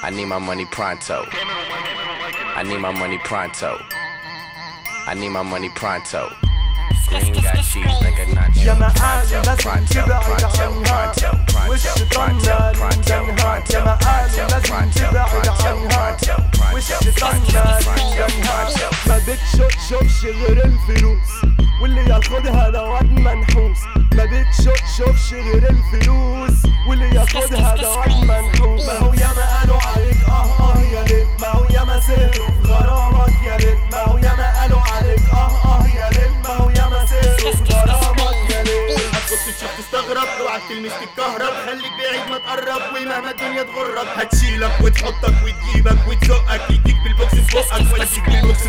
I need my money pronto. I need my money pronto. I need my money pronto. Green got cheese, nigga, nacho. Yeah, my eyes, and that's pronto, pronto, pronto, pronto, Wish the pronto, pronto, pronto, yeah, my eyes, and that's pronto, pronto, pronto, pronto, Wish the pronto, ما بيك شوت شوت شغل الفلوس واللي ياخدها دوت منحوس ما بيك شوت شوت شغل تلمس تتكهرب خليك بعيد ما تقرب. ومهما الدنيا تغرك هتشيلك وتحطك وتجيبك وتزقك يديك بالبوكس بقك ولا بالبوكس في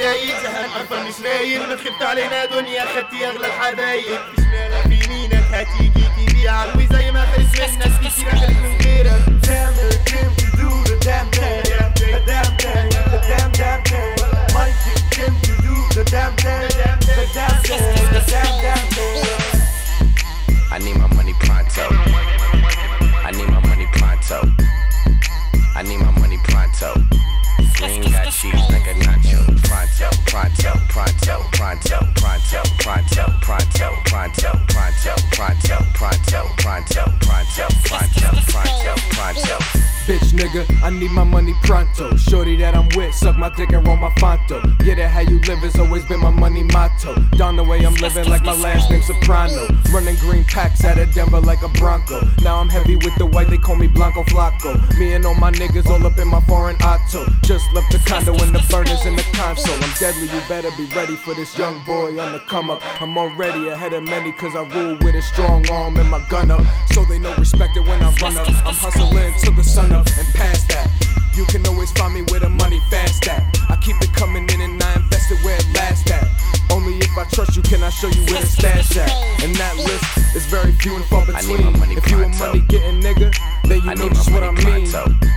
دايق زهقان قرفان مش رايق من خفت علينا دنيا خدتي اغلى الحبايب. مش مالا في مينا هتيجي كبير. Pronto, pronto, pronto, pronto, pronto, pronto, pronto, pronto, pronto, pronto, pronto, pronto, pronto, pronto. Bitch nigga, I need my money pronto. Shorty that I'm with, suck my dick and roll my fonto. Yeah, that how you live has always been my money motto. Down the way I'm living like my last name Soprano. Running green packs out of Denver like a Bronco. Now I'm heavy with the white, they call me Blanco Flacco. Me and all my niggas all up in my foreign auto. Left the condo and the burners in the console. I'm deadly, you better be ready for this young boy on the come up. I'm already ahead of many cause I rule with a strong arm and my gun up. So they know respect it when I run up. I'm hustling till the sun up and past that. You can always find me where the money fast at. I keep it coming in and I invest it where it lasts at. Only if I trust you can I show you where the stash at. And that list is very few and far between. If you a money getting nigga, then you I know need just what I mean. pronto.